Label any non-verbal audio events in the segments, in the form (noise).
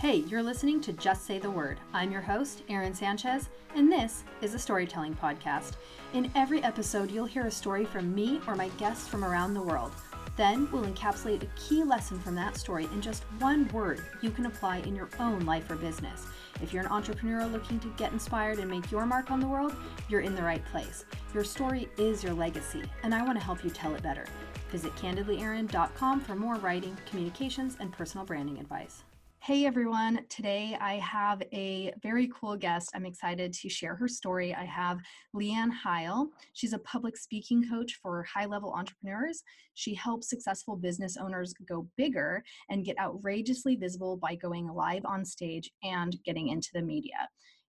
Hey, you're listening to Just Say the Word. I'm your host, Erin Sanchez, and this is a storytelling podcast. In every episode, you'll hear a story from me or my guests from around the world. Then we'll encapsulate a key lesson from that story in just one word you can apply in your own life or business. If you're an entrepreneur looking to get inspired and make your mark on the world, you're in the right place. Your story is your legacy, and I want to help you tell it better. Visit candidlyerin.com for more writing, communications, and personal branding advice. Hey everyone, today I have a very cool guest. I'm excited to share her story. I have LeighAnn Heil. She's a public speaking coach for high level entrepreneurs. She helps successful business owners go bigger and get outrageously visible by going live on stage and getting into the media.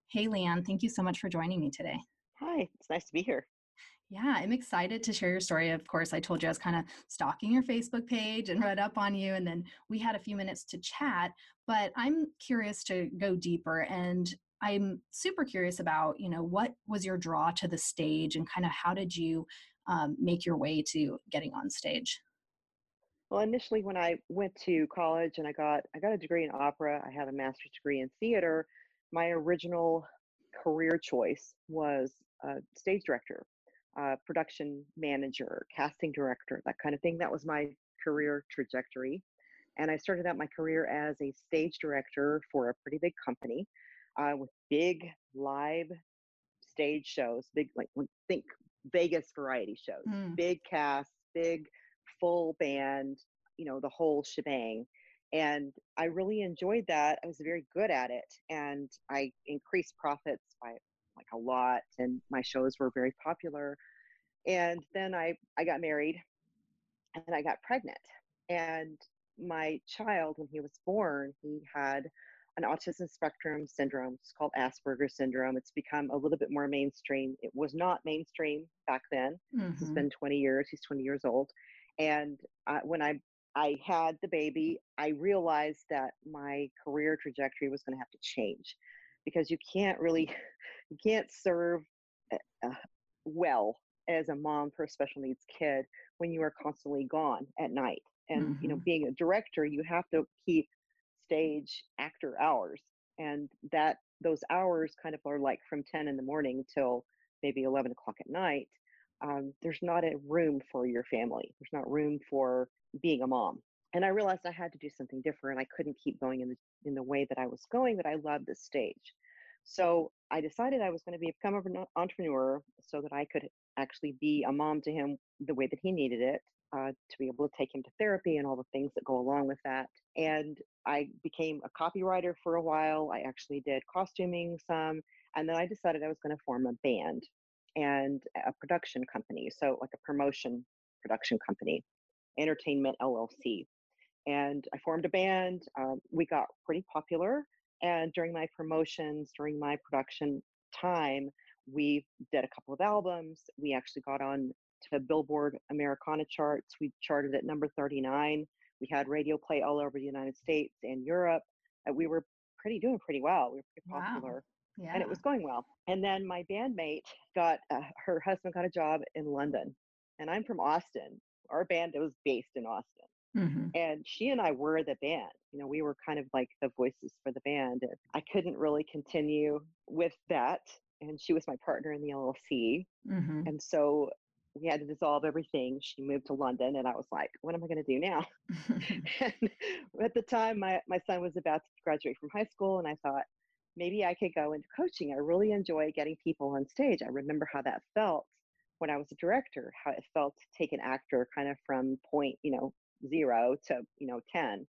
Hey LeighAnn, thank you so much for joining me today. Hi, it's nice to be here. Yeah, I'm excited to share your story. Of course, I told you I was kind of stalking your Facebook page and read up on you, and then we had a few minutes to chat. But I'm curious to go deeper, and I'm super curious about, you know, what was your draw to the stage, and kind of how did you um, make your way to getting on stage? Well, initially, when I went to college and I got I got a degree in opera, I have a master's degree in theater. My original career choice was a stage director uh, production manager, casting director, that kind of thing. That was my career trajectory. And I started out my career as a stage director for a pretty big company uh, with big live stage shows, big, like, think Vegas variety shows, mm. big cast, big full band, you know, the whole shebang. And I really enjoyed that. I was very good at it. And I increased profits by like a lot and my shows were very popular. And then i i got married and i got pregnant. And my child when he was born he had an autism spectrum syndrome. It's called asperger's syndrome. It's become a little bit more mainstream. It was not mainstream back then. Mm-hmm. it's been 20 years. He's 20 years old. And uh, when i i had the baby i realized that my career trajectory was going to have to change because you can't really (laughs) you can't serve uh, well as a mom for a special needs kid when you are constantly gone at night and mm-hmm. you know mm-hmm. being a director you have to keep stage actor hours and that those hours kind of are like from 10 in the morning till maybe 11 o'clock at night um, there's not a room for your family there's not room for being a mom and i realized i had to do something different i couldn't keep going in the in the way that i was going but i loved the stage so I decided I was going to become an entrepreneur so that I could actually be a mom to him the way that he needed it, uh, to be able to take him to therapy and all the things that go along with that. And I became a copywriter for a while. I actually did costuming some. And then I decided I was going to form a band and a production company. So, like a promotion production company, Entertainment LLC. And I formed a band. Um, we got pretty popular and during my promotions, during my production time, we did a couple of albums. We actually got on to Billboard Americana charts. We charted at number 39. We had radio play all over the United States and Europe. And we were pretty doing pretty well. We were pretty popular. Wow. Yeah. And it was going well. And then my bandmate got uh, her husband got a job in London, and I'm from Austin. Our band was based in Austin. Mm-hmm. And she and I were the band. You know, we were kind of like the voices for the band. And I couldn't really continue with that. And she was my partner in the LLC. Mm-hmm. And so we had to dissolve everything. She moved to London, and I was like, what am I going to do now? (laughs) (laughs) and at the time, my, my son was about to graduate from high school, and I thought, maybe I could go into coaching. I really enjoy getting people on stage. I remember how that felt when I was a director, how it felt to take an actor kind of from point, you know, zero to you know 10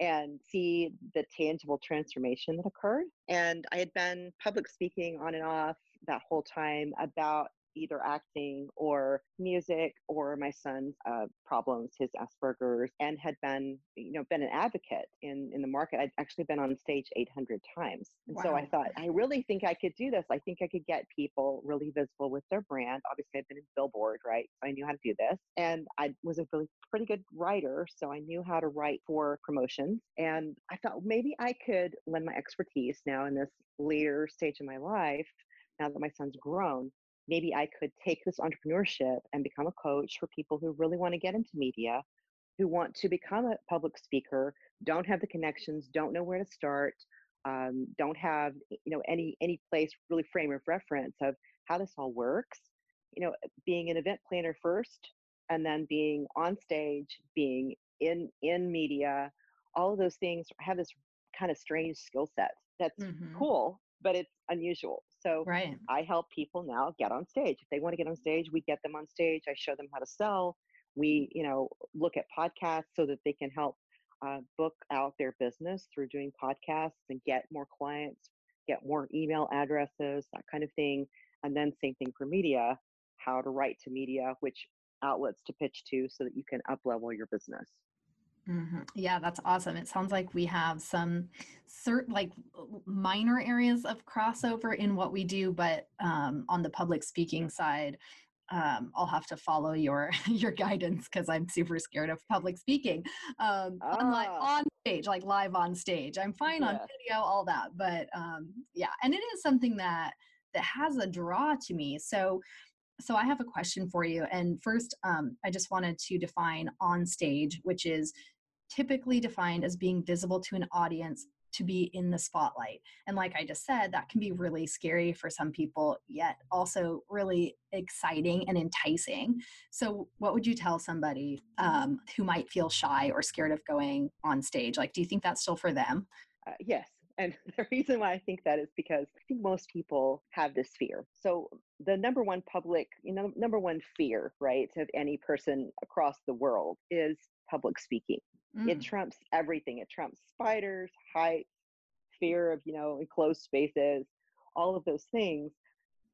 and see the tangible transformation that occurred. And i had been public speaking on and off that whole time about either acting or music or my son's uh, problems, his Asperger's, and had been, you know, been an advocate in in the market. I'd actually been on stage 800 times, and wow. so I thought, I really think I could do this. I think I could get people really visible with their brand. Obviously, I've been in Billboard, right? So I knew how to do this, and I was a really pretty good writer, so I knew how to write for promotions. And I thought maybe I could lend my expertise now in this later stage of my life now that my son's grown maybe I could take this entrepreneurship and become a coach for people who really want to get into media who want to become a public speaker don't have the connections, don't know where to start, um, don't have you know any any place really frame of reference of how this all works. You know, being an event planner first, and then being on stage, being in in media, all of those things have this kind of strange skill set that's Mm-hmm. cool, but it's unusual. So Right. I help people now get on stage. If they want to get on stage, we get them on stage. I show them how to sell. We, you know, look at podcasts so that they can help uh, book out their business through doing podcasts and get more clients, get more email addresses, that kind of thing. And then same thing for media, how to write to media, which outlets to pitch to so that you can up level your business. Hmm Yeah, that's awesome. It sounds like we have some cert like minor areas of crossover in what we do, but um, on the public speaking side, um, I'll have to follow your (laughs) your guidance because I'm super scared of public speaking. Um, on like Ah, on stage, like live on stage, I'm fine on video, all that, but um, yeah, and it is something that that has a draw to me. So so I have a question for you. And first, um, I just wanted to define on stage, which is typically defined as being visible to an audience to be in the spotlight. And like I just said, that can be really scary for some people, yet also really exciting and enticing. So, what would you tell somebody um, who might feel shy or scared of going on stage? Like, do you think that's still for them? Uh, yes. And (laughs) the reason why I think that is because I think most people have this fear. So the number one public, you know, number one fear, right, of any person across the world is public speaking. It Mm, trumps everything. It trumps spiders, height, fear of, you know, enclosed spaces, all of those things.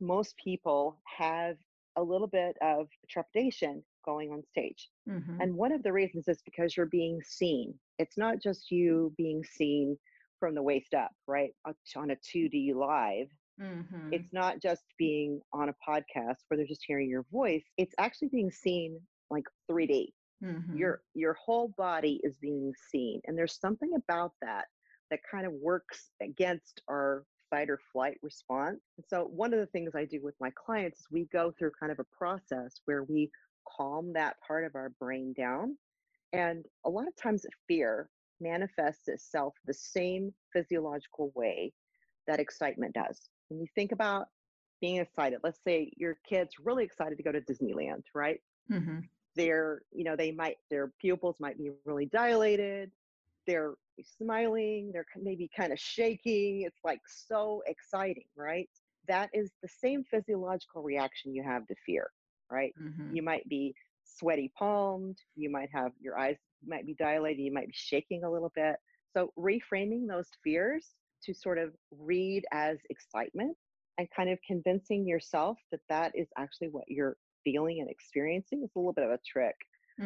Most people have a little bit of trepidation going on stage. mhm, And one of the reasons is because you're being seen. It's not just you being seen from the waist up, right? On a 2D live. mhm, It's not just being on a podcast where they're just hearing your voice. It's actually being seen like 3D. Mhm, Your your whole body is being seen. And there's something about that that kind of works against our fight or flight response. And so one of the things I do with my clients is we go through kind of a process where we calm that part of our brain down and a lot of times fear manifests itself the same physiological way that excitement does. When you think about being excited, let's say your kid's really excited to go to Disneyland, right? mhm, They're, you know, they might, their pupils might be really dilated. They're smiling. They're maybe kind of shaking. It's like so exciting, right? That is the same physiological reaction you have to fear, right? mhm, you might be sweaty palmed you might have your eyes might be dilated you might be shaking a little bit so reframing those fears to sort of read as excitement and kind of convincing yourself that that is actually what you're feeling and experiencing is a little bit of a trick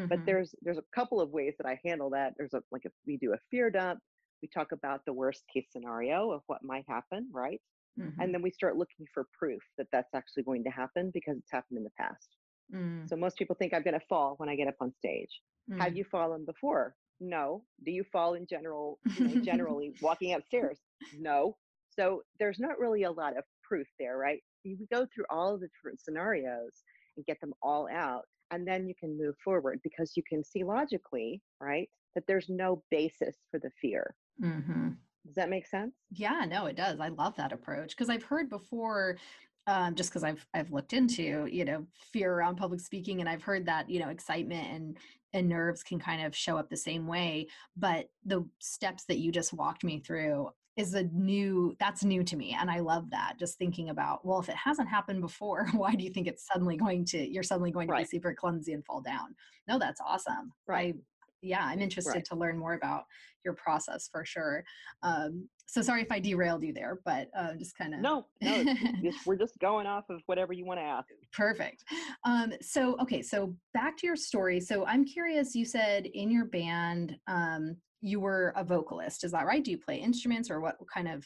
but mhm, there's there's a couple of ways that i handle that there's a like if we do a fear dump we talk about the worst case scenario of what might happen right mhm, and then we start looking for proof that that's actually going to happen because it's happened in the past mm, so most people think I'm going to fall when I get up on stage. Have mm. you fallen before? No. Do you fall in general, you know, (laughs) generally walking upstairs? No. So there's not really a lot of proof there, right? You would go through all of the different scenarios and get them all out, and then you can move forward because you can see logically, right, that there's no basis for the fear. Mhm. Does that make sense? Yeah, no, it does. I love that approach because I've heard before, um, just because I've I've looked into you know fear around public speaking, and I've heard that you know excitement and and nerves can kind of show up the same way. But the steps that you just walked me through is a new that's new to me, and I love that. Just thinking about well, if it hasn't happened before, (laughs) why do you think it's suddenly going to you're suddenly going to be super clumsy and fall down? No, that's awesome. Right. I yeah, I'm interested Right. to learn more about your process for sure. Um, so sorry if I derailed you there, but uh, just kind of No, no, it's, it's, we're just going off of whatever you want to ask. (laughs) perfect. Um, so okay, so back to your story. So I'm curious. You said in your band um, you were a vocalist. Is that right? Do you play instruments or what kind of?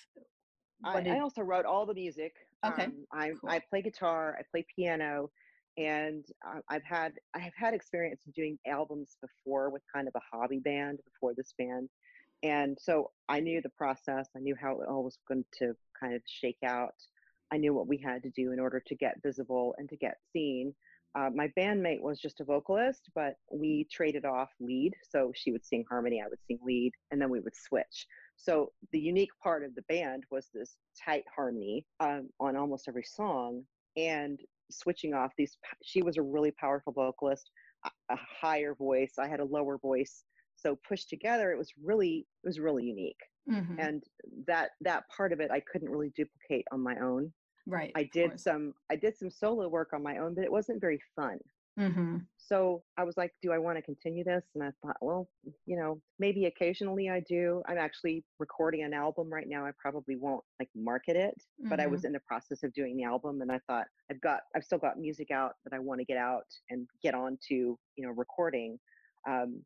I, did? I also wrote all the music. Okay, Um, I cool. I play guitar, I play piano, and uh, I've had I have had experience in doing albums before with kind of a hobby band before this band, and so I knew the process. I knew how it all was going to kind of shake out. I knew what we had to do in order to get visible and to get seen. Uh, my bandmate was just a vocalist, but we traded off lead. So she would sing harmony, I would sing lead, and then we would switch. So the unique part of the band was this tight harmony um, on almost every song and switching off these. She was a really powerful vocalist, a, a higher voice. I had a lower voice. So pushed together, it was really it was really unique. Mm-hmm. And that that part of it I couldn't really duplicate on my own. Right. I did some I did some solo work on my own, but it wasn't very fun. Mm-hmm. So I was like, do I want to continue this? And I thought, well, you know, maybe occasionally I do. I'm actually recording an album right now. I probably won't like market it, mm-hmm. but I was mm-hmm. in the process of doing the album and I thought I've got, I've still got music out that I want to get out and get on to, you know, recording um,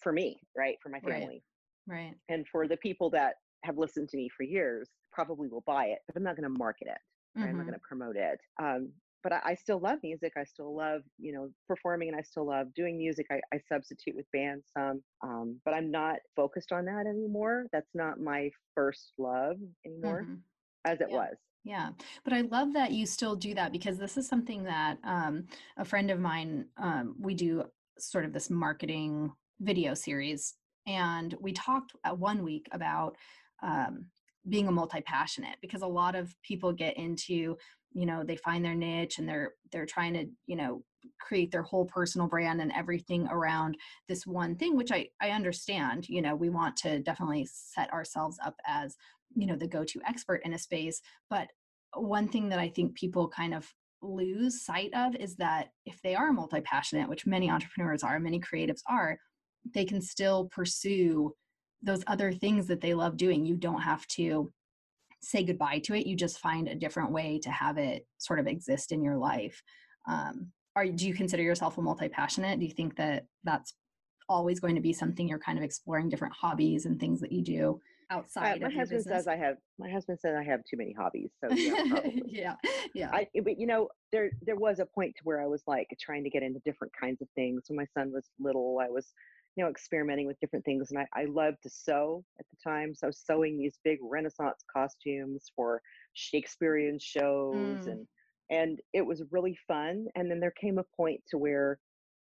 for me, right? For my family. Right. right. And for the people that have listened to me for years, probably will buy it, but I'm not going to market it. Mm-hmm. I'm not going to promote it. Um, but I, I, still love music. I still love, you know, performing and I still love doing music. I, I substitute with bands some, um, but I'm not focused on that anymore. That's not my first love anymore mm-hmm. as it yeah. was. Yeah, but I love that you still do that because this is something that um, a friend of mine, um, we do sort of this marketing video series. And we talked one week about um, being a multi-passionate because a lot of people get into you know they find their niche and they're they're trying to you know create their whole personal brand and everything around this one thing which i i understand you know we want to definitely set ourselves up as you know the go-to expert in a space but one thing that i think people kind of lose sight of is that if they are multi-passionate which many entrepreneurs are many creatives are they can still pursue those other things that they love doing you don't have to say goodbye to it you just find a different way to have it sort of exist in your life. Um, are do you consider yourself a multi-passionate? Do you think that that's always going to be something you're kind of exploring different hobbies and things that you do uh, outside uh, my husband says i have my husband says i have too many hobbies so (laughs) yeah yeah, yeah. I, but you know there there was a point to where i was like trying to get into different kinds of things. When my son was little i was you know, experimenting with different things. And I, I loved to sew at the time. So sewing these big Renaissance costumes for Shakespearean shows mm. and and it was really fun. And then there came a point to where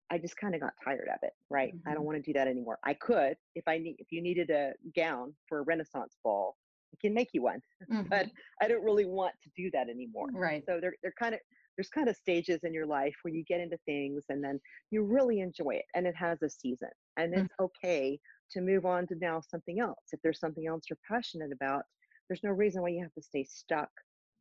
I just kind of got tired of it, right? Mm-hmm. I don't want to do that anymore. I could if I need if you needed a gown for a Renaissance ball, I can make you one. (laughs) Mm-hmm. But I don't really want to do that anymore. Right. So they're they're kind of there's kind of stages in your life where you get into things and then you really enjoy it and it has a season and it's mm-hmm. okay to move on to now something else if there's something else you're passionate about there's no reason why you have to stay stuck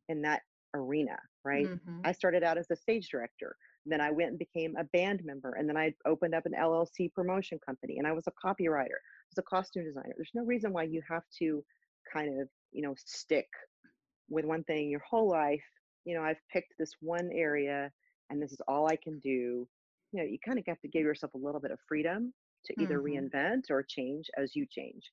in that arena right mm-hmm. i started out as a stage director then i went and became a band member and then i opened up an llc promotion company and i was a copywriter I was a costume designer there's no reason why you have to kind of you know stick with one thing your whole life you know, I've picked this one area and this is all I can do. You know, you kind of have to give yourself a little bit of freedom to either mm-hmm. reinvent or change as you change.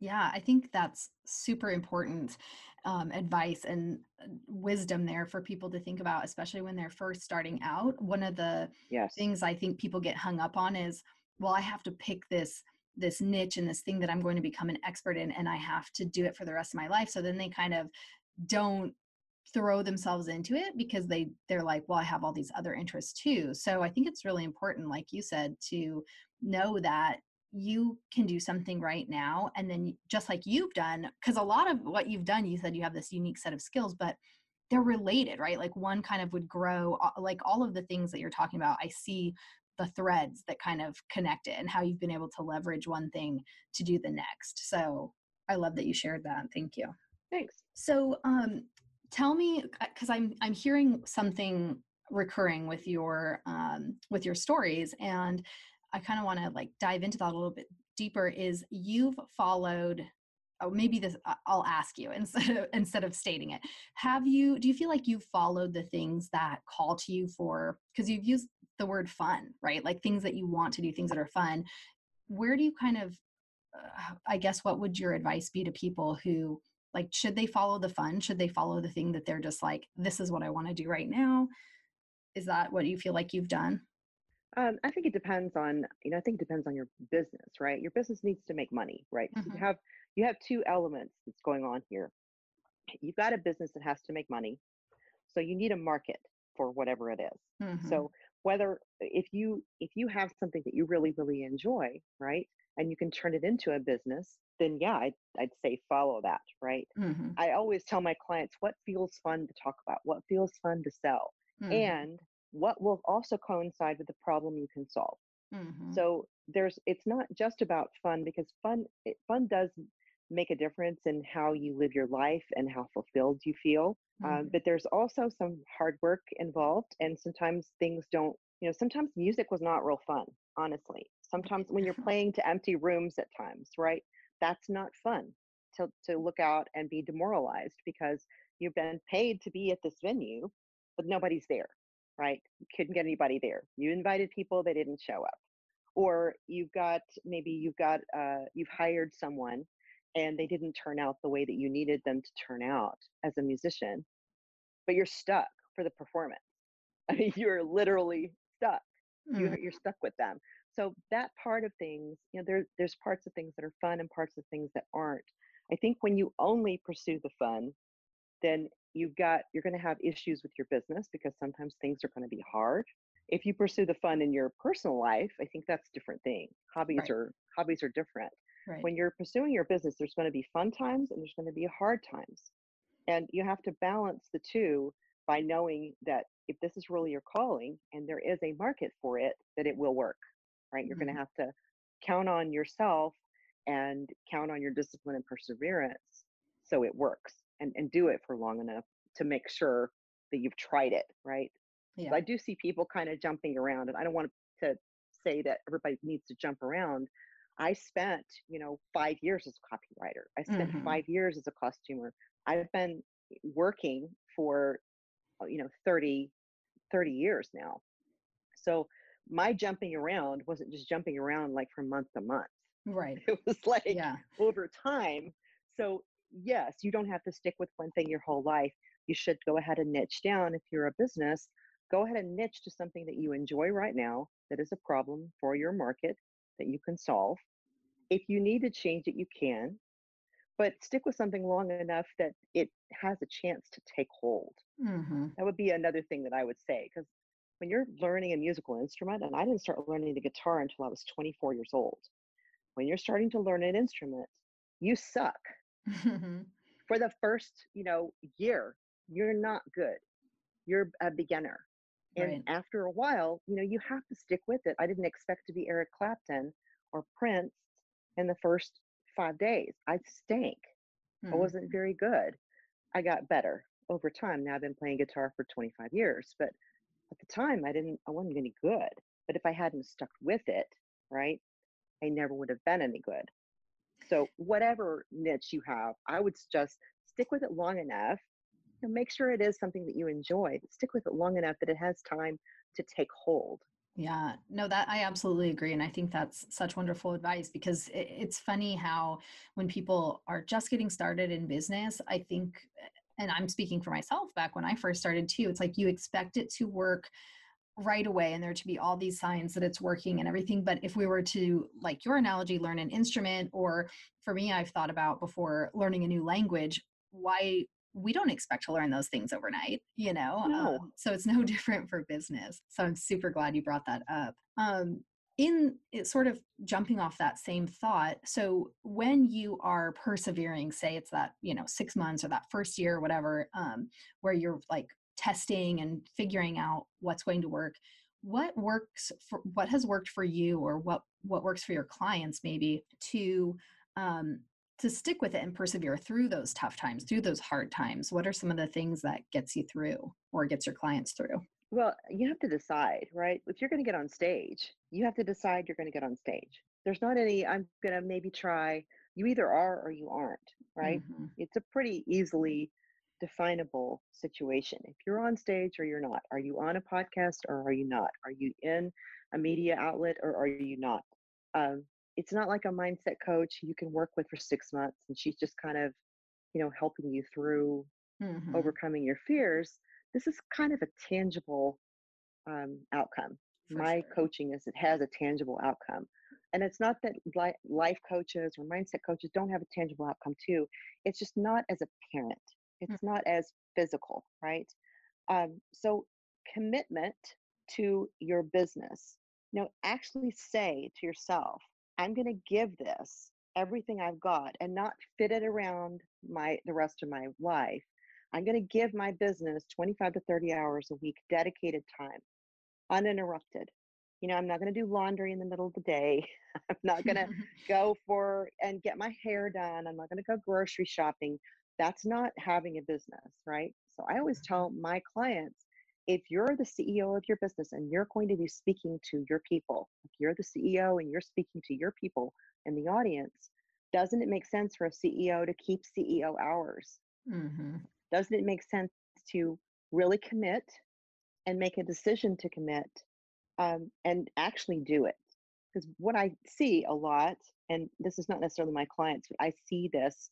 Yeah, I think that's super important um, advice and uh, wisdom there for people to think about, especially when they're first starting out. One of the yes. things I think people get hung up on is, well, I have to pick this this niche and this thing that I'm going to become an expert in, and I have to do it for the rest of my life. So then they kind of don't throw themselves into it because they they're like well i have all these other interests too. So i think it's really important like you said to know that you can do something right now and then just like you've done because a lot of what you've done you said you have this unique set of skills but they're related right? Like one kind of would grow like all of the things that you're talking about i see the threads that kind of connect it and how you've been able to leverage one thing to do the next. So i love that you shared that. Thank you. Thanks. So um tell me because i'm i'm hearing something recurring with your um, with your stories and i kind of want to like dive into that a little bit deeper is you've followed oh maybe this i'll ask you (laughs) instead of instead of stating it. Have you do you feel like you've followed the things that call to you for because you've used the word fun right? Like things that you want to do things that are fun. Where do you kind of uh, i guess what would your advice be to people who like should they follow the fun should they follow the thing that they're just like this is what i want to do right now is that what you feel like you've done um, i think it depends on you know i think it depends on your business right your business needs to make money right mm-hmm. you have you have two elements that's going on here you've got a business that has to make money so you need a market for whatever it is. Mm-hmm. so whether if you if you have something that you really really enjoy right and you can turn it into a business then yeah i'd, I'd say follow that right Mm-hmm. i always tell my clients what feels fun to talk about what feels fun to sell Mm-hmm. and what will also coincide with the problem you can solve Mm-hmm. so there's it's not just about fun because fun it, fun does make a difference in how you live your life and how fulfilled you feel um, Mhm. but there's also some hard work involved and sometimes things don't you know sometimes music was not real fun honestly sometimes when you're (laughs) playing to empty rooms at times right that's not fun to, to look out and be demoralized because you've been paid to be at this venue but nobody's there right? You couldn't get anybody there. You invited people they didn't show up. Or you've got maybe you've got uh, you've hired someone and they didn't turn out the way that you needed them to turn out as a musician but you're stuck for the performance. I (laughs) mean you're literally stuck. Mm. you, you're stuck with them so that part of things you know there, there's parts of things that are fun and parts of things that aren't. I think when you only pursue the fun then you've got you're going to have issues with your business because sometimes things are going to be hard. If you pursue the fun in your personal life i think that's a different thing. Hobbies Right. are hobbies are different. Right. when you're pursuing your business there's going to be fun times and there's going to be hard times. And you have to balance the two by knowing that if this is really your calling and there is a market for it that it will work right you're going Mhm. to have to count on yourself and count on your discipline and perseverance so it works and, and do it for long enough to make sure that you've tried it right yeah. so I do see people kind of jumping around, and I don't want to say that everybody needs to jump around. I spent, you know, five years as a copywriter. I spent Mhm. five years as a costumer. I've been working for, uh, you know, 30, 30 years now. So my jumping around wasn't just jumping around like from month to month. right. (laughs) It was like Yeah. over time. So, yes, you don't have to stick with one thing your whole life. You should go ahead and niche down if you're a business. Go ahead and niche to something that you enjoy right now that is a problem for your market that you can solve. If you need to change it, you can, but stick with something long enough that it has a chance to take hold. Mm-hmm. That would be another thing that I would say because when you're learning a musical instrument, and I didn't start learning the guitar until I was 24 years old. When you're starting to learn an instrument, you suck Mm-hmm. (laughs) for the first, you know, year. You're not good. You're a beginner. And Right. after a while, you know, you have to stick with it. I didn't expect to be Eric Clapton or Prince in the first five days. I stank. I Mm. wasn't very good. I got better over time. Now I've been playing guitar for 25 years, but at the time I didn't I wasn't any good. But if I hadn't stuck with it, right, I never would have been any good. So whatever niche you have, I would just stick with it long enough. And make sure it is something that you enjoy. Stick with it long enough that it has time to take hold. Yeah, no, that I absolutely agree. And I think that's such wonderful advice because it, it's funny how when people are just getting started in business, I think, eh, and I'm speaking for myself back when I first started too, it's like you expect it to work right away and there to be all these signs that it's working and everything. But if we were to, like your analogy, learn an instrument, or for me, I've thought about before learning a new language, why we don't expect to learn those things overnight, you know? No. Um, so it's no (laughs) different for business. So I'm super glad you brought that up. Um, in sort of jumping off that same thought so when you are persevering say it's that you know six months or that first year or whatever um, where you're like testing and figuring out what's going to work what works for what has worked for you or what what works for your clients maybe to um, to stick with it and persevere through those tough times through those hard times? What are some of the things that gets you through or gets your clients through Well, you have to decide, right? If you're going to get on stage, you have to decide you're going to get on stage. There's not any, I'm going to maybe try. You either are or you aren't, right? Mhm. It's a pretty easily definable situation. If you're on stage or you're not, are you on a podcast or are you not? Are you in a media outlet or are you not? Um, it's not like a mindset coach you can work with for six months and she's just kind of, you know, helping you through Mhm. overcoming your fears. This is kind of a tangible um, outcome. For My sure. coaching is it has a tangible outcome. And it's not that li- life coaches or mindset coaches don't have a tangible outcome too. It's just not as apparent. It's not as physical, right? Um, so commitment to your business. You know, actually say to yourself, I'm going to give this everything I've got and not fit it around my the rest of my life. I'm going to give my business 25 to 30 hours a week dedicated time, uninterrupted. You know, I'm not going to do laundry in the middle of the day. (laughs) I'm not going (laughs) to go for and get my hair done. I'm not going to go grocery shopping. That's not having a business, right? So I always Mm-hmm. tell my clients if you're the CEO of your business and you're going to be speaking to your people, if you're the CEO and you're speaking to your people in the audience, doesn't it make sense for a CEO to keep CEO hours? hmm Doesn't it make sense to really commit and make a decision to commit um, and actually do it? Because what I see a lot, and this is not necessarily my clients, but I see this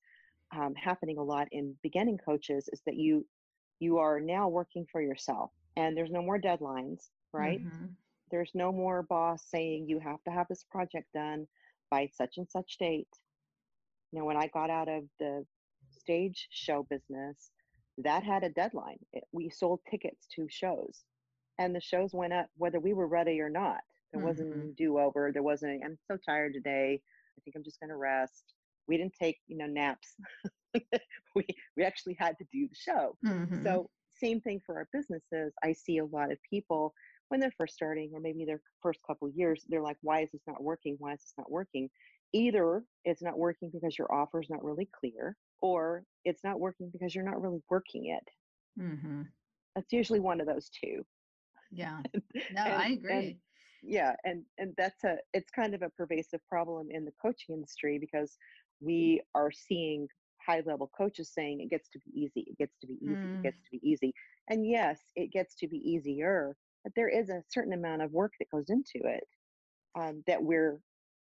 um, happening a lot in beginning coaches, is that you you are now working for yourself, and there's no more deadlines, right? hmm There's no more boss saying you have to have this project done by such and such date. You know, when I got out of the stage show business, that had a deadline. It, we sold tickets to shows, and the shows went up whether we were ready or not. There wasn't Mhm. a do over. There wasn't. I'm so tired today. I think I'm just going to rest. We didn't take you know naps. (laughs) we we actually had to do the show. hmm So same thing for our businesses. I see a lot of people when they're first starting, or maybe their first couple of years, they're like, "Why is this not working? Why is this not working?" Either it's not working because your offer is not really clear, or it's not working because you're not really working it. hmm That's usually one of those two. Yeah. (laughs) No, And- I and agree. yeah and and that's a it's kind of a pervasive problem in the coaching industry because we are seeing high level coaches saying it gets to be easy it gets to be easy Mm. it gets to be easy and yes it gets to be easier but there is a certain amount of work that goes into it um, that we're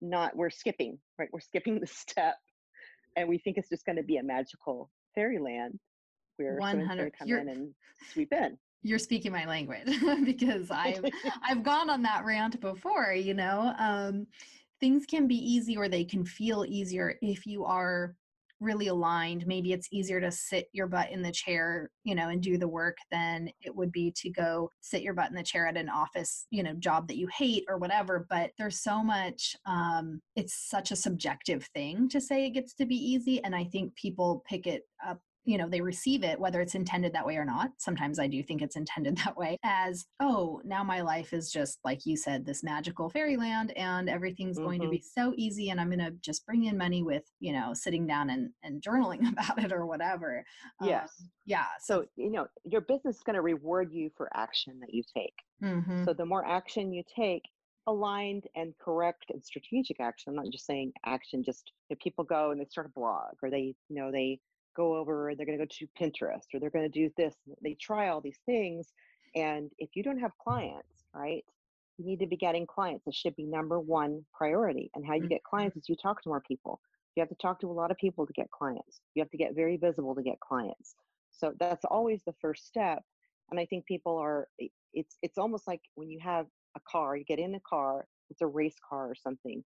not we're skipping right we're skipping the (laughs) step and we think it's just going to be a magical fairyland where someone's going 100 to come in and sweep in You're speaking my language (laughs) because I've (laughs) I've gone on that rant before, you know. Um, things can be easy or they can feel easier if you are really aligned. Maybe it's easier to sit your butt in the chair, you know, and do the work than it would be to go sit your butt in the chair at an office, you know, job that you hate or whatever. But there's so much, um, it's such a subjective thing to say it gets to be easy. And I think people pick it up you know they receive it whether it's intended that way or not sometimes i do think it's intended (laughs) that way as oh now my life is just like you said this magical fairyland and everything's going to Mhm. be so easy and i'm going to just bring in money with you know sitting down and, and journaling (laughs) about it or whatever yes Um, yeah so you know your business is going to reward you for action that you take mhm, So the more action you take, aligned and correct and strategic action. I'm not just saying action, just if people go and they start a blog or they, you know, they go over and they're going to go to Pinterest or they're going to do this. They try all these things. And if you don't have clients, right, you need to be getting clients. It should be number one priority. And how you get Mhm. clients is you talk to more people. You have to talk to a lot of people to get clients. You have to get very visible to get clients. So that's always the first step. And I think people are it's it's almost like when you have a car, you get in a car, it's a race car or something.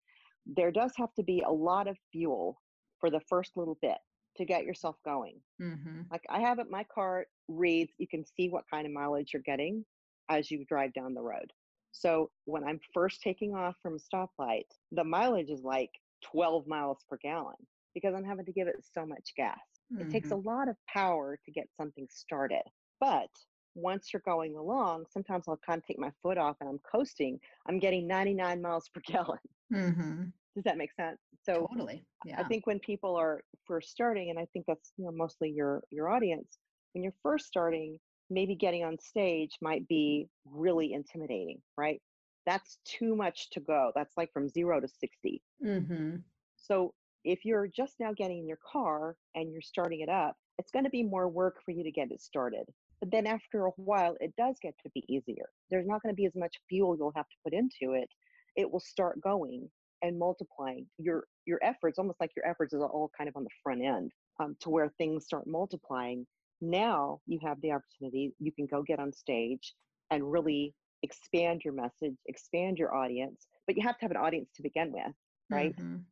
There does have to be a lot of fuel for the first little bit to get yourself going. mhm, Like I have it, my car reads, you can see what kind of mileage you're getting as you drive down the road. So when I'm first taking off from a stoplight, the mileage is like 12 miles per gallon because I'm having to give it so much gas. It takes a mhm. lot of power to get something started. But once you're going along, sometimes I'll kind of take my foot off and I'm coasting. I'm getting 99 miles per (laughs) gallon. Mhm. Does that make sense? So totally Yeah. I think when people are first starting, and I think that's you know mostly your your audience, when you're first starting, maybe getting on stage might be really intimidating, right? That's too much to go. That's like from zero to 60. Mm-hmm. So if you're just now getting in your car and you're starting it up, it's going to be more work for you to get it started. But then after a while, it does get to be easier. There's not going to be as much fuel you'll have to put into it. It will start going and multiplying. Your your efforts, almost like your efforts, is all kind of on the front end um, to where things start multiplying. Now you have the opportunity. You can go get on stage and really expand your message, expand your audience. But you have to have an audience to begin with, right? mhm.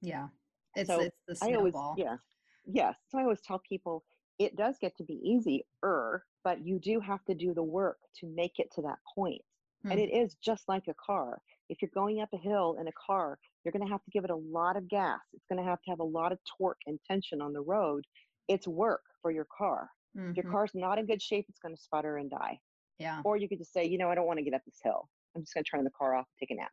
yeah it's So it's the I always, snowball yeah, yes. So I always tell people it does get to be easier, but you do have to do the work to make it to that point. And it is just like a car. If you're going up a hill in a car, you're going to have to give it a lot of gas. It's going to have to have a lot of torque and tension on the road. It's work for your car. If your Mhm. car's not in good shape, it's going to sputter and die. Yeah. Or you could just say, you know, I don't want to get up this hill. I'm just going to turn the car off and take a nap.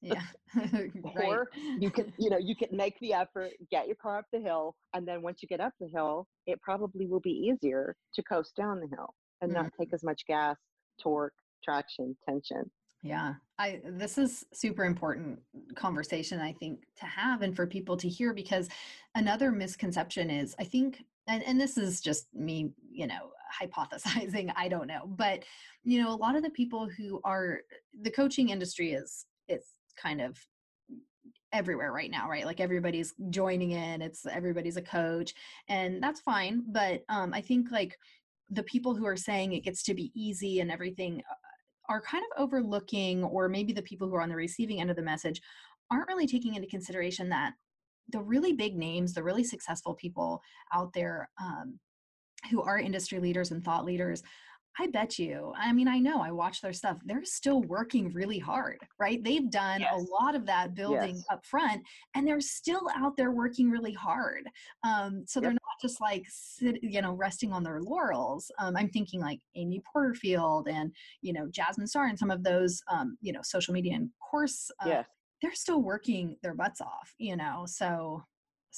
Yeah. (laughs) (laughs) Or you can, you know, you can make the effort, get your car up the hill, and then once you get up the hill, it probably will be easier to coast down the hill and not take as much gas, torque, traction, tension. Yeah, I this is super important conversation I think to have and for people to hear because another misconception is I think and, and this is just me, you know, hypothesizing, (laughs) I don't know. But you know, a lot of the people who are the coaching industry is it's kind of everywhere right now right like everybody's joining in it's everybody's a coach and that's fine but um i think like the people who are saying it gets to be easy and everything are kind of overlooking, or maybe the people who are on the receiving end of the message aren't really taking into consideration that the really big names, the really successful people out there um, who are industry leaders and thought leaders, I bet you, I mean, I know I watch their stuff, they're still working really hard, right? They've done Yes. a lot of that building Yes. up front and they're still out there working really hard. Um, so they're not just like, sit, you know, resting on their laurels. Um, I'm thinking like Amy Porterfield and, you know, Jasmine Star and some of those, um, you know, social media and course, uh, yes. they're still working their butts off, you know, so.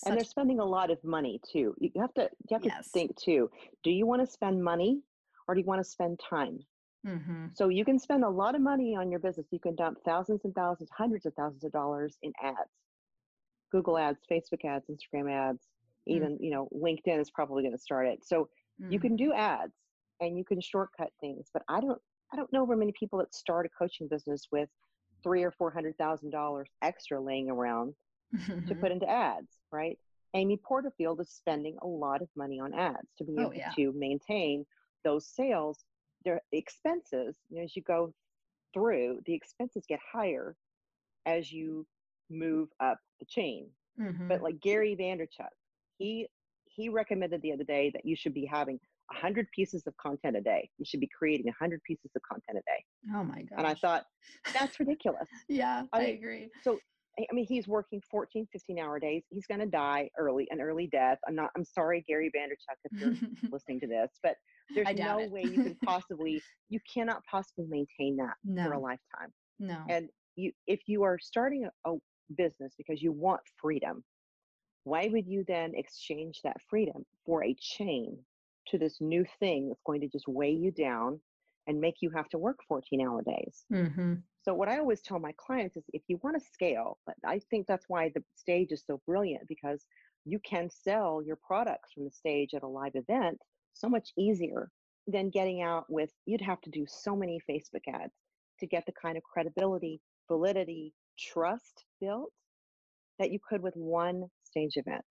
and they're spending a lot of money too. You have to you have Yes. to think too. Do you want to spend money or do you want to spend time? Mhm. So you can spend a lot of money on your business. You can dump thousands and thousands, hundreds of thousands of dollars in ads. Google ads, Facebook ads, Instagram ads, Mm. even, you know, LinkedIn is probably going to start it. So you Mhm. can do ads and you can shortcut things, but I don't I don't know very many people that start a coaching business with three or four hundred thousand dollars extra laying around to Mhm. put into ads, right? Amy Porterfield is spending a lot of money on ads to be Oh, able yeah. to maintain those sales. Their expenses, you know, as you go through, the expenses get higher as you move up the chain. Mhm. But like Gary Vaynerchuk, he he recommended the other day that you should be having 100 pieces of content a day. You should be creating 100 pieces of content a day. oh my god. And I thought, (laughs) that's ridiculous. yeah, I I, agree. I I mean, he's working 14, 15 hour days. He's going to die early, an early death. I'm not, I'm sorry, Gary Vaynerchuk, if you're (laughs) listening to this, but there's no it. way you can (laughs) possibly, you cannot possibly maintain that for a lifetime. no. And you, if you are starting a, a business because you want freedom, why would you then exchange that freedom for a chain to this new thing that's going to just weigh you down and make you have to work 14 hour days? hmm So what I always tell my clients is if you want to scale, I think that's why the stage is so brilliant because you can sell your products from the stage at a live event so much easier than getting out with you'd have to do so many Facebook ads to get the kind of credibility, validity, trust built that you could with one stage event.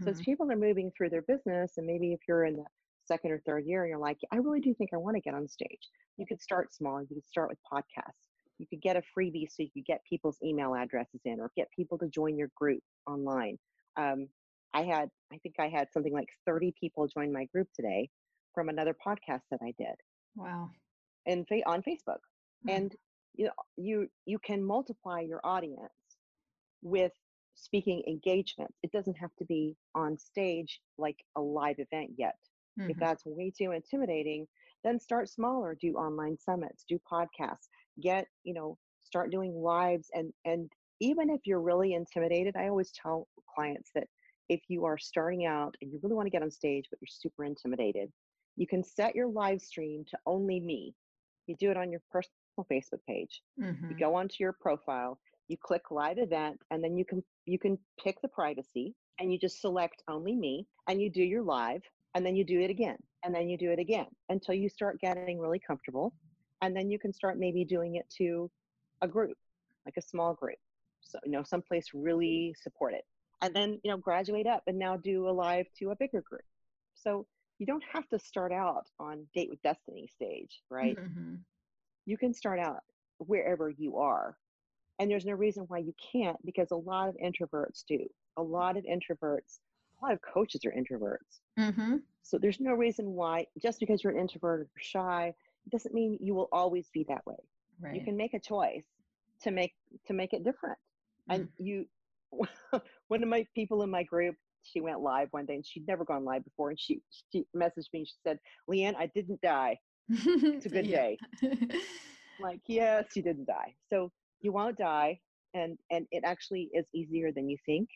So as hmm people are moving through their business, and maybe if you're in the second or third year and you're like, I really do think I want to get on stage, you could start small. You could start with podcasts. You could get a freebie so you could get people's email addresses in or get people to join your group online. Um, I had, I think I had something like 30 people join my group today from another podcast that I did Wow. and fa- on Facebook. Mm. And you know, you you can multiply your audience with speaking engagements. It doesn't have to be on stage like a live event yet. If Mhm. that's way too intimidating, then start smaller, do online summits, do podcasts, get, you know, start doing lives and and even if you're really intimidated, I always tell clients that if you are starting out and you really want to get on stage but you're super intimidated, you can set your live stream to only me. You do it on your personal Facebook page you Mhm. go onto your profile you click live event and then you can you can pick the privacy and you just select only me and you do your live and then you do it again and then you do it again until you start getting really comfortable and then you can start maybe doing it to a group like a small group so you know someplace really support it and then you know graduate up and now do a live to a bigger group so you don't have to start out on date with destiny stage right Mhm. you can start out wherever you are. And there's no reason why you can't because a lot of introverts do. A lot of introverts, a lot of coaches are introverts. Mhm. So there's no reason why, just because you're an introvert or shy, it doesn't mean you will always be that way. right. you can make a choice to make to make it different mm. and you (laughs) one of my people in my group she went live one day and she'd never gone live before and she she messaged me and she said LeighAnn i didn't die it's a (laughs) good day (laughs) like yes you didn't die so you won't die and and it actually is easier than you think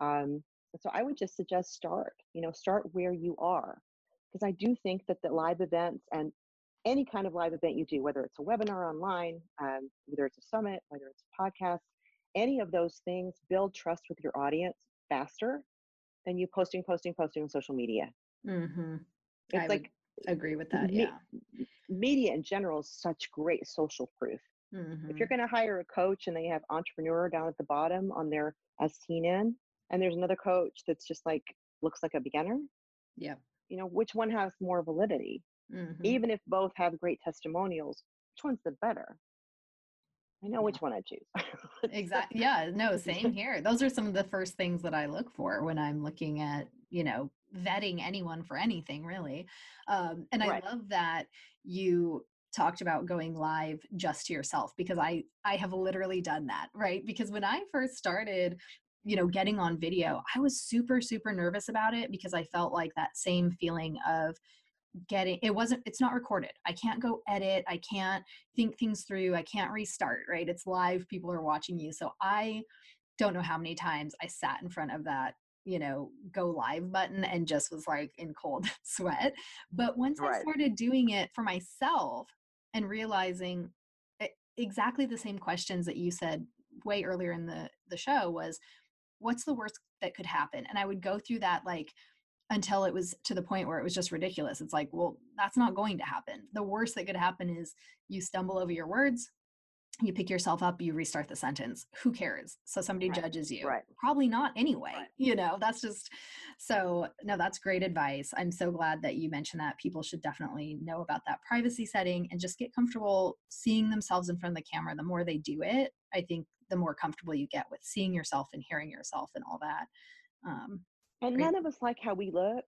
um so i would just suggest start you know start where you are because i do think that the live events and any kind of live event you do whether it's a webinar online um, whether it's a summit whether it's a podcast any of those things build trust with your audience faster than you posting posting posting on social media mm-hmm. it's I like agree with that me- yeah media in general is such great social proof mm-hmm. if you're going to hire a coach and they have entrepreneur down at the bottom on their as seen in and there's another coach that's just like looks like a beginner. Yeah you know which one has more validity? Mm-hmm. even if both have great testimonials which one's the better? I know yeah. which one i choose. (laughs) Exactly yeah no same here. Those are some of the first things that i look for when i'm looking at you know vetting anyone for anything really. Um, and right. i love that you talked about going live just to yourself because i i have literally done that right? Because when i first started you know getting on video i was super super nervous about it because i felt like that same feeling of getting it wasn't it's not recorded. I can't go edit i can't think things through i can't restart right? It's live people are watching you. So i don't know how many times i sat in front of that you know go live button and just was like in cold (laughs) sweat. But once right. i started doing it for myself and realizing exactly the same questions that you said way earlier in the the show was what's the worst that could happen? And i would go through that like until it was to the point where it was just ridiculous. It's like well that's not going to happen. The worst that could happen is you stumble over your words you pick yourself up you restart the sentence. Who cares? So somebody right. judges you. right. probably not anyway right. you know? That's just so no that's great advice. I'm so glad that you mentioned that. People should definitely know about that privacy setting and just get comfortable seeing themselves in front of the camera. The more they do it i think the more comfortable you get with seeing yourself and hearing yourself and all that um, and great. none of us like how we look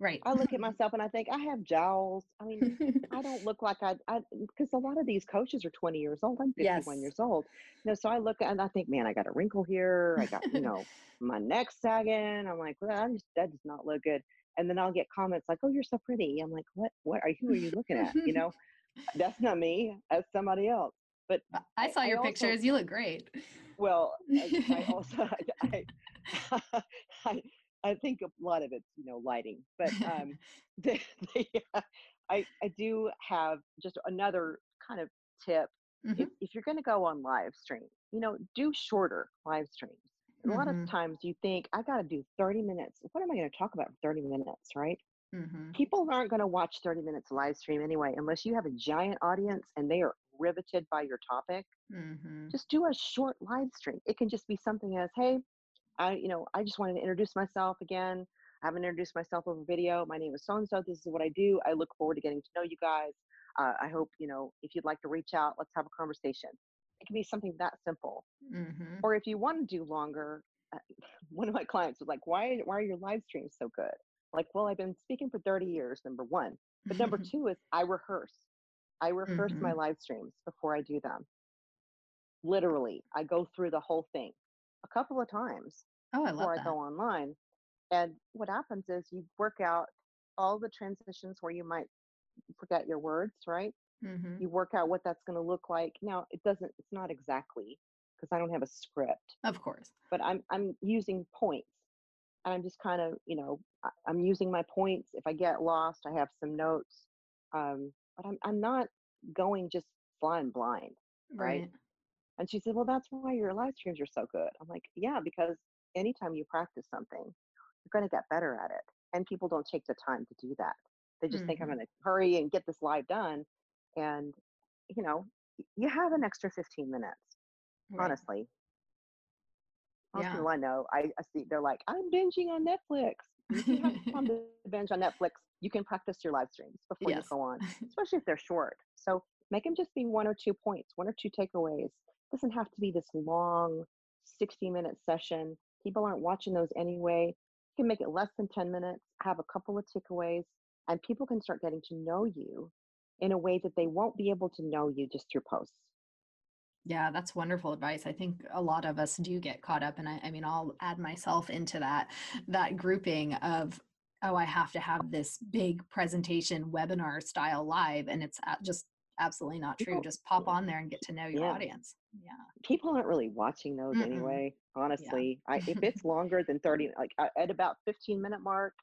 Right. I look at (laughs) myself and I think I have jowls. I mean, I don't look like I, I, because a lot of these coaches are 20 years old. I'm 51 yes. years old. You know, so I look and I think, man, I got a wrinkle here. I got, you (laughs) know, my neck sagging. I'm like, well, I'm just, that does not look good. And then I'll get comments like, oh, you're so pretty. I'm like, what, what are you, who are you looking at? You know, (laughs) that's not me, that's somebody else. But I saw your I pictures. Also, you look great. Well, I, I (laughs) also, (laughs) I, I I think a lot of it's you know lighting, but um, (laughs) the, the, uh, I I do have just another kind of tip. Mm-hmm. If, if you're going to go on live stream, you know, do shorter live streams. Mm-hmm. A lot of mm-hmm. times you think I got to do 30 minutes. What am I going to talk about for 30 minutes, right? Mm-hmm. People aren't going to watch 30 minutes live stream anyway, unless you have a giant audience and they are riveted by your topic. Mm-hmm. Just do a short live stream. It can just be something as, hey, I, you know, I just wanted to introduce myself again. I haven't introduced myself over video. My name is so and so. This is what I do. I look forward to getting to know you guys. Uh, I hope, you know, if you'd like to reach out, let's have a conversation. It can be something that simple. Mm-hmm. Or if you want to do longer, uh, (laughs) one of my clients was like, why, why are your live streams so good? Like, well, I've been speaking for 30 years, number one. But number (laughs) two is I rehearse. I rehearse mm-hmm. my live streams before I do them. Literally, I go through the whole thing a couple of times oh, I before I go online. And what happens is you work out all the transitions where you might forget your words, right? Mm-hmm. You work out what that's going to look like. Now, it doesn't, it's not exactly because I don't have a script. Of course. But I'm, I'm using points. And I'm just kind of, you know, I'm using my points. If I get lost, I have some notes. Um, but I'm, I'm not going just flying blind, right? right? And she said, Well, that's why your live streams are so good. I'm like, Yeah, because anytime you practice something, you're going to get better at it. And people don't take the time to do that. They just mm-hmm. think I'm mm-hmm. going to hurry and get this live done. And, you know, you have an extra 15 minutes, right. honestly. Most yeah. people I know, I, I, see they're like, I'm binging on Netflix. If you have time to (laughs) binge on Netflix, you can practice your live streams before yes. you go on, (laughs) especially if they're short. So make them just be one or two points, one or two takeaways doesn't have to be this long 60 minute session. People aren't watching those anyway. You can make it less than 10 minutes, have a couple of takeaways, and people can start getting to know you in a way that they won't be able to know you just through posts. Yeah, that's wonderful advice. I think a lot of us do get caught up and I, I mean I'll add myself into that that grouping of oh I have to have this big presentation webinar style live and it's just absolutely not true. People, Just pop on there and get to know your yeah, audience. Yeah. people aren't really watching those Mm-mm. anyway. Yeah. Honestly, I if (laughs) it's longer than 30, like at about 15 minute mark,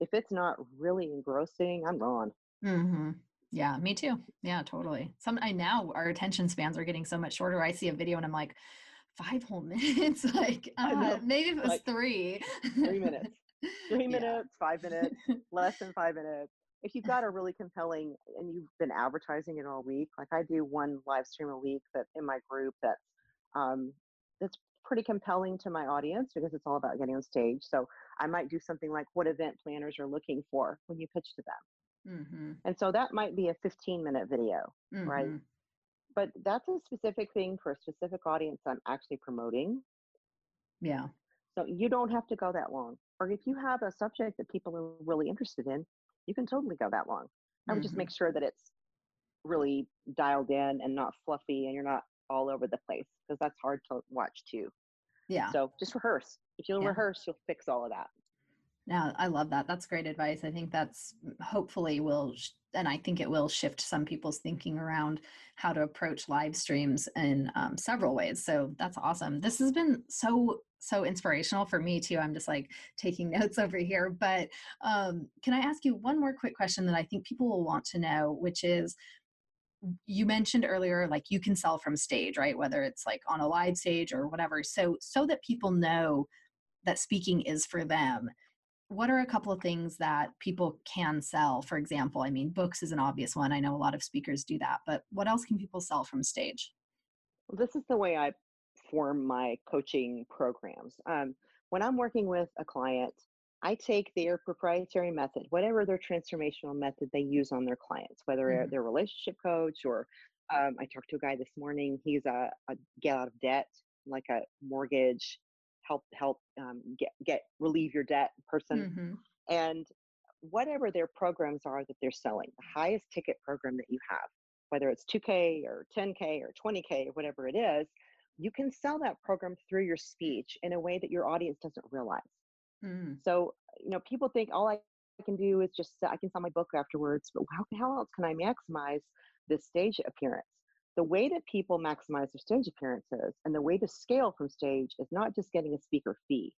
if it's not really engrossing, I'm gone. hmm Yeah, me too. Yeah, totally. Some I now our attention spans are getting so much shorter. I see a video and I'm like, five whole (laughs) minutes. like, uh, maybe it was like three. three minutes, (laughs) three yeah. minutes, five minutes, (laughs) less than five minutes. If you've got a really compelling and you've been advertising it all week, like I do one live stream a week that in my group that's um, that's pretty compelling to my audience because it's all about getting on stage. So I might do something like what event planners are looking for when you pitch to them. Hmm And so that might be a 15 minute video, right? hmm But that's a specific thing for a specific audience I'm actually promoting. Yeah. So you don't have to go that long. Or if you have a subject that people are really interested in, you can totally go that long. I would just hmm make sure that it's really dialed in and not fluffy and you're not all over the place because that's hard to watch too. Yeah. So just rehearse. If you'll Yeah. rehearse, you'll fix all of that. Yeah, I love that. That's great advice. I think that's mm, hopefully will, and I think it will shift some people's thinking around how to approach live streams in um, several ways. So that's awesome. This has been so, so inspirational for me too. I'm just like taking (laughs) notes over here. But um, can I ask you one more quick question that I think people will want to know, which is you mentioned earlier like you can sell from stage right whether it's like on a live stage or whatever so so that people know that speaking is for them what are a couple of things that people can sell for example i mean books is an obvious one i know a lot of speakers do that but what else can people sell from stage Well, this is the way I form my coaching programs. Um, when I'm working with a client, I take their proprietary method, whatever their transformational method they use on their clients, whether they're hmm they're a relationship coach or um, I talked to a guy this morning. He's a, a get out of debt, like a mortgage, help help um, get get relieve your debt person, hmm and whatever their programs are that they're selling, the highest ticket program that you have, whether it's 2K or 10K or 20K or whatever it is, you can sell that program through your speech in a way that your audience doesn't realize. mm So, you know, people think all I can do is just I can sell my book afterwards, but how, how else can I maximize this stage appearance? The way that people maximize their stage appearances and the way to scale from stage is not just getting a speaker fee,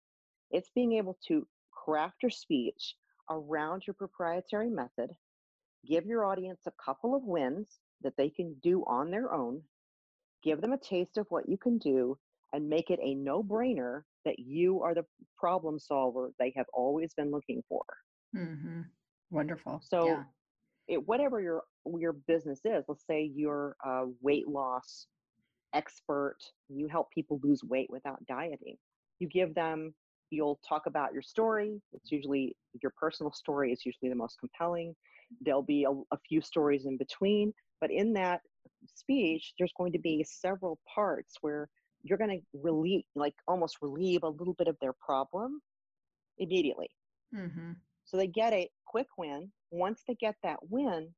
it's being able to craft your speech around your proprietary method, give your audience a couple of wins that they can do on their own, give them a taste of what you can do, and make it a no brainer that you are the problem solver they have always been looking for. hmm wonderful. So, yeah it, whatever your your business is, let's say you're a weight loss expert, you help people lose weight without dieting. You give them, you'll talk about your story. It's usually your personal story is usually the most compelling. There'll be a, a few stories in between, but in that speech, there's going to be several parts where you're going to relieve, like almost relieve a little bit of their problem immediately. hmm So they get a quick win. Once they get that win,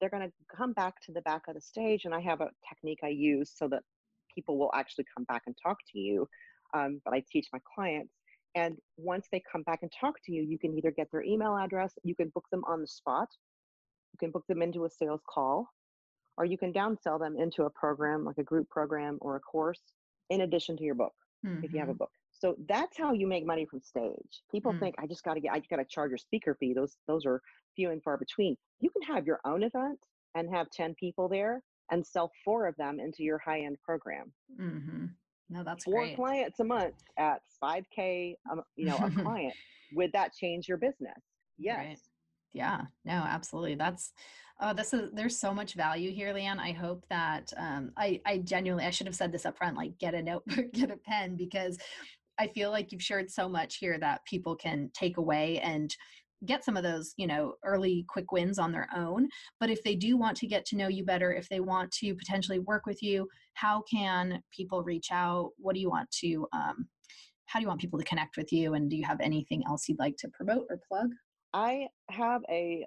they're going to come back to the back of the stage. And I have a technique I use so that people will actually come back and talk to you um, that I teach my clients. And once they come back and talk to you, you can either get their email address, you can book them on the spot, you can book them into a sales call, or you can downsell them into a program like a group program or a course in addition to your book if you have a hmm book. So that's how you make money from stage. People mm think I just got to get, I got to charge your speaker fee. Those those are few and far between. You can have your own event and have ten people there and sell four of them into your high end program. hmm no that's Four great clients a month at five k, um, you know, a (laughs) client. Would that change your business? Yes. Right. Yeah, no, absolutely. That's oh, this is there's so much value here, LeighAnn. I hope that um I I genuinely I should have said this up front, like get a notebook, (laughs) get a pen, because I feel like you've shared so much here that people can take away and get some of those, you know, early quick wins on their own. But if they do want to get to know you better, if they want to potentially work with you, how can people reach out? What do you want to um how do you want people to connect with you? And do you have anything else you'd like to promote or plug? I have a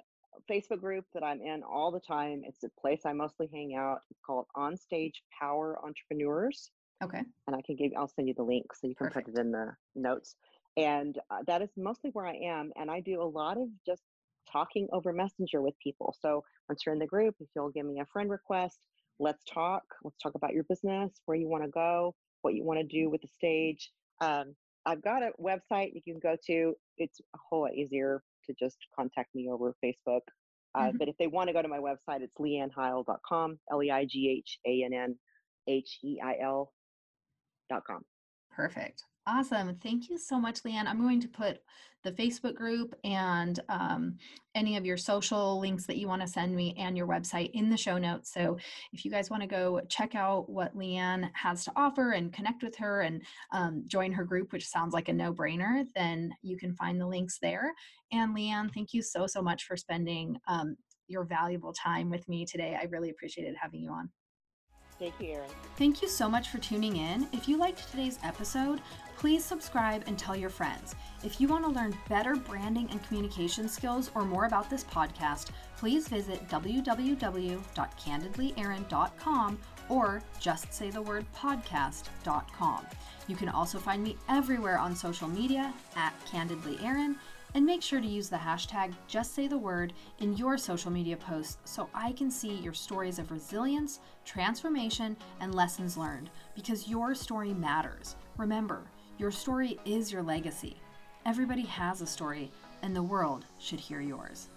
Facebook group that I'm in all the time. It's a place I mostly hang out. It's called On Stage Power Entrepreneurs. Okay. And I can give, I'll send you the link so you can Perfect. put it in the notes. And uh, that is mostly where I am. And I do a lot of just talking over Messenger with people. So once you're in the group, if you'll give me a friend request, let's talk. Let's talk about your business, where you want to go, what you want to do with the stage. Um, I've got a website you can go to. It's a whole lot easier to just contact me over Facebook. Uh, Mhm. But if they want to go to my website, it's leighannheil.com, L E I G H A N N H E I L.com. Perfect. Awesome. Thank you so much, LeighAnn. I'm going to put the Facebook group and um, any of your social links that you want to send me and your website in the show notes. So if you guys want to go check out what LeighAnn has to offer and connect with her and um, join her group, which sounds like a no brainer, then you can find the links there. And LeighAnn, thank you so, so much for spending um, your valuable time with me today. I really appreciated having you on. Thank you, Thank you so much for tuning in. If you liked today's episode, please subscribe and tell your friends. If you want to learn better branding and communication skills or more about this podcast, please visit www.candidlyerin.com or just say the word podcast.com. You can also find me everywhere on social media at candidlyerin and make sure to use the hashtag just say the word in your social media posts so I can see your stories of resilience, transformation, and lessons learned because your story matters. Remember, your story is your legacy. Everybody has a story, and the world should hear yours.